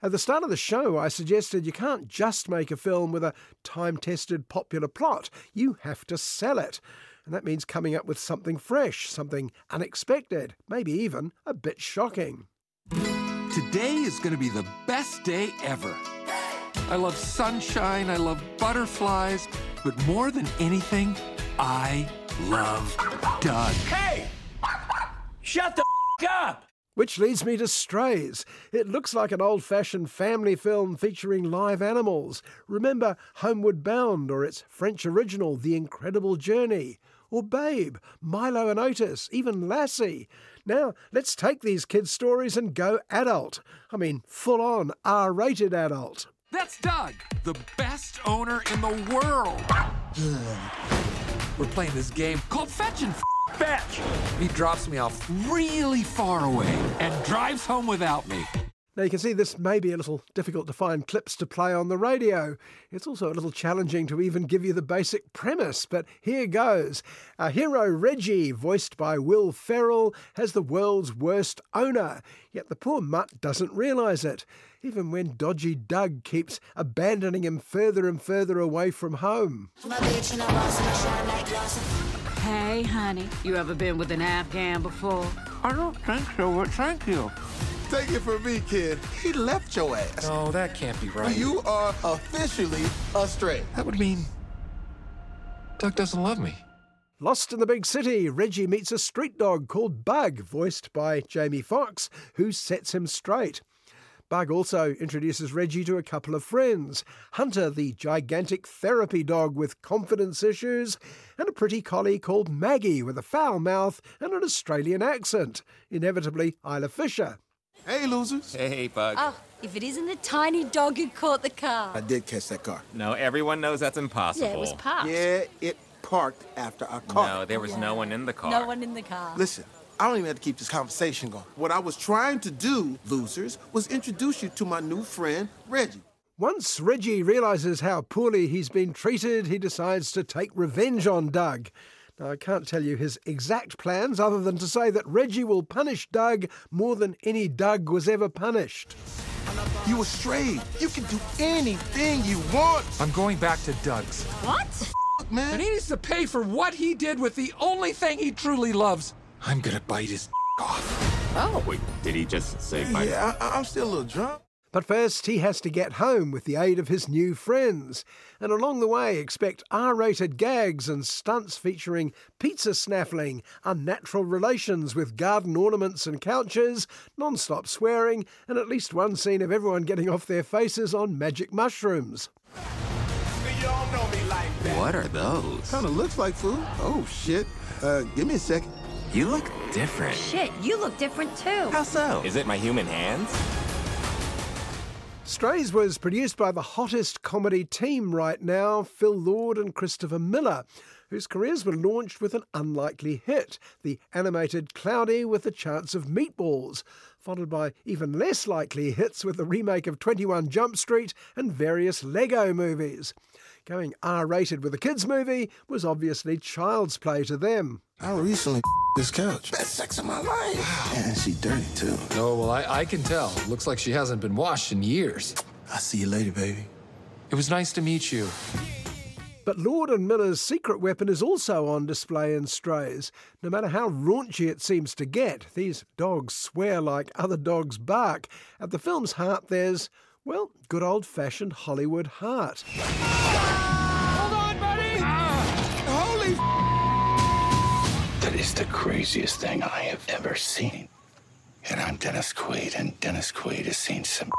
At the start of the show, I suggested you can't just make a film with a time tested popular plot, you have to sell it. And that means coming up with something fresh, something unexpected, maybe even a bit shocking. Today is going to be the best day ever. I love sunshine, I love butterflies, but more than anything, I love Doug. Hey! Shut the f- up! Which leads me to Strays. It looks like an old fashioned family film featuring live animals. Remember Homeward Bound or its French original, The Incredible Journey? Or Babe, Milo and Otis, even Lassie. Now, let's take these kids' stories and go adult. I mean, full on R rated adult. That's Doug, the best owner in the world. We're playing this game called Fetch and Fetch! He drops me off really far away and drives home without me. Now, you can see this may be a little difficult to find clips to play on the radio. It's also a little challenging to even give you the basic premise, but here goes. Our hero Reggie, voiced by Will Ferrell, has the world's worst owner, yet the poor mutt doesn't realise it, even when dodgy Doug keeps abandoning him further and further away from home. Hey, honey, you ever been with an Afghan before? I don't think so, but thank you. Take it from me, kid. He left your ass. No, that can't be right. You are officially astray. That would mean Doug doesn't love me. Lost in the big city, Reggie meets a street dog called Bug, voiced by Jamie Foxx, who sets him straight. Bug also introduces Reggie to a couple of friends Hunter, the gigantic therapy dog with confidence issues, and a pretty collie called Maggie with a foul mouth and an Australian accent, inevitably Isla Fisher. Hey, losers. Hey, Bug. Oh, if it isn't the tiny dog who caught the car. I did catch that car. No, everyone knows that's impossible. Yeah, it was parked. Yeah, it parked after I caught No, there was no one in the car. No one in the car. Listen, I don't even have to keep this conversation going. What I was trying to do, losers, was introduce you to my new friend, Reggie. Once Reggie realizes how poorly he's been treated, he decides to take revenge on Doug. Now, I can't tell you his exact plans other than to say that Reggie will punish Doug more than any Doug was ever punished. You astray. You can do anything you want, I'm going back to Doug's. What? man. And he needs to pay for what he did with the only thing he truly loves. I'm gonna bite his off. Oh. Wait, did he just say bye? Yeah, I, I'm still a little drunk. But first, he has to get home with the aid of his new friends. And along the way, expect R rated gags and stunts featuring pizza snaffling, unnatural relations with garden ornaments and couches, non stop swearing, and at least one scene of everyone getting off their faces on magic mushrooms. What are those? Kind of looks like food. Oh, shit. Uh, give me a second. You look different. Shit, you look different too. How so? Is it my human hands? Strays was produced by the hottest comedy team right now, Phil Lord and Christopher Miller, whose careers were launched with an unlikely hit, the animated Cloudy with a Chance of Meatballs, followed by even less likely hits with the remake of 21 Jump Street and various Lego movies. Going R rated with a kids' movie was obviously child's play to them. I recently this couch. Best sex of my life. And she dirty, too. Oh, well, I, I can tell. Looks like she hasn't been washed in years. I'll see you later, baby. It was nice to meet you. But Lord and Miller's secret weapon is also on display in Strays. No matter how raunchy it seems to get, these dogs swear like other dogs bark. At the film's heart, there's, well, good old fashioned Hollywood heart. Ah. Holy That is the craziest thing I have ever seen. And I'm Dennis Quaid, and Dennis Quaid has seen some.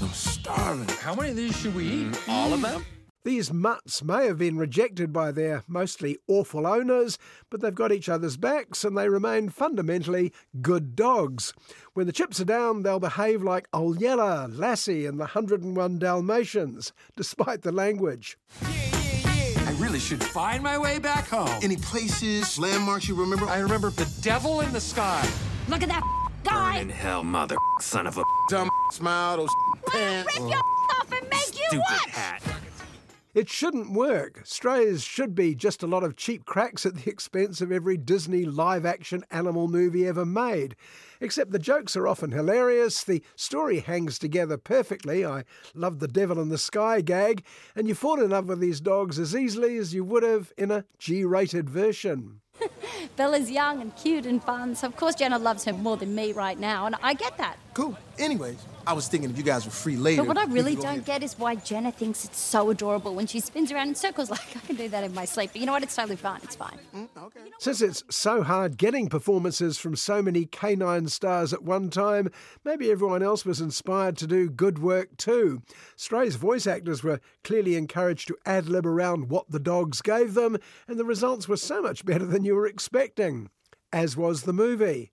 I'm starving. How many of these should we eat? Mm. All of them? These mutts may have been rejected by their mostly awful owners, but they've got each other's backs and they remain fundamentally good dogs. When the chips are down, they'll behave like Old Yeller, Lassie, and the 101 Dalmatians, despite the language. I really should find my way back home. Any places, landmarks you remember? I remember the devil in the sky. Look at that guy. Burn In hell, mother son of a Dumb smile, those pants. Rip your oh. off and make you stupid hat. It shouldn't work. Strays should be just a lot of cheap cracks at the expense of every Disney live action animal movie ever made. Except the jokes are often hilarious, the story hangs together perfectly. I love the devil in the sky gag, and you fall in love with these dogs as easily as you would have in a G rated version. Bella's young and cute and fun, so of course Jenna loves her more than me right now, and I get that. Cool. Anyways, I was thinking if you guys were free later. But what I really don't get is why Jenna thinks it's so adorable when she spins around in circles. Like, I can do that in my sleep. But you know what? It's totally fine. It's fine. Mm, Since it's so hard getting performances from so many canine stars at one time, maybe everyone else was inspired to do good work too. Stray's voice actors were clearly encouraged to ad lib around what the dogs gave them, and the results were so much better than you were expecting. As was the movie.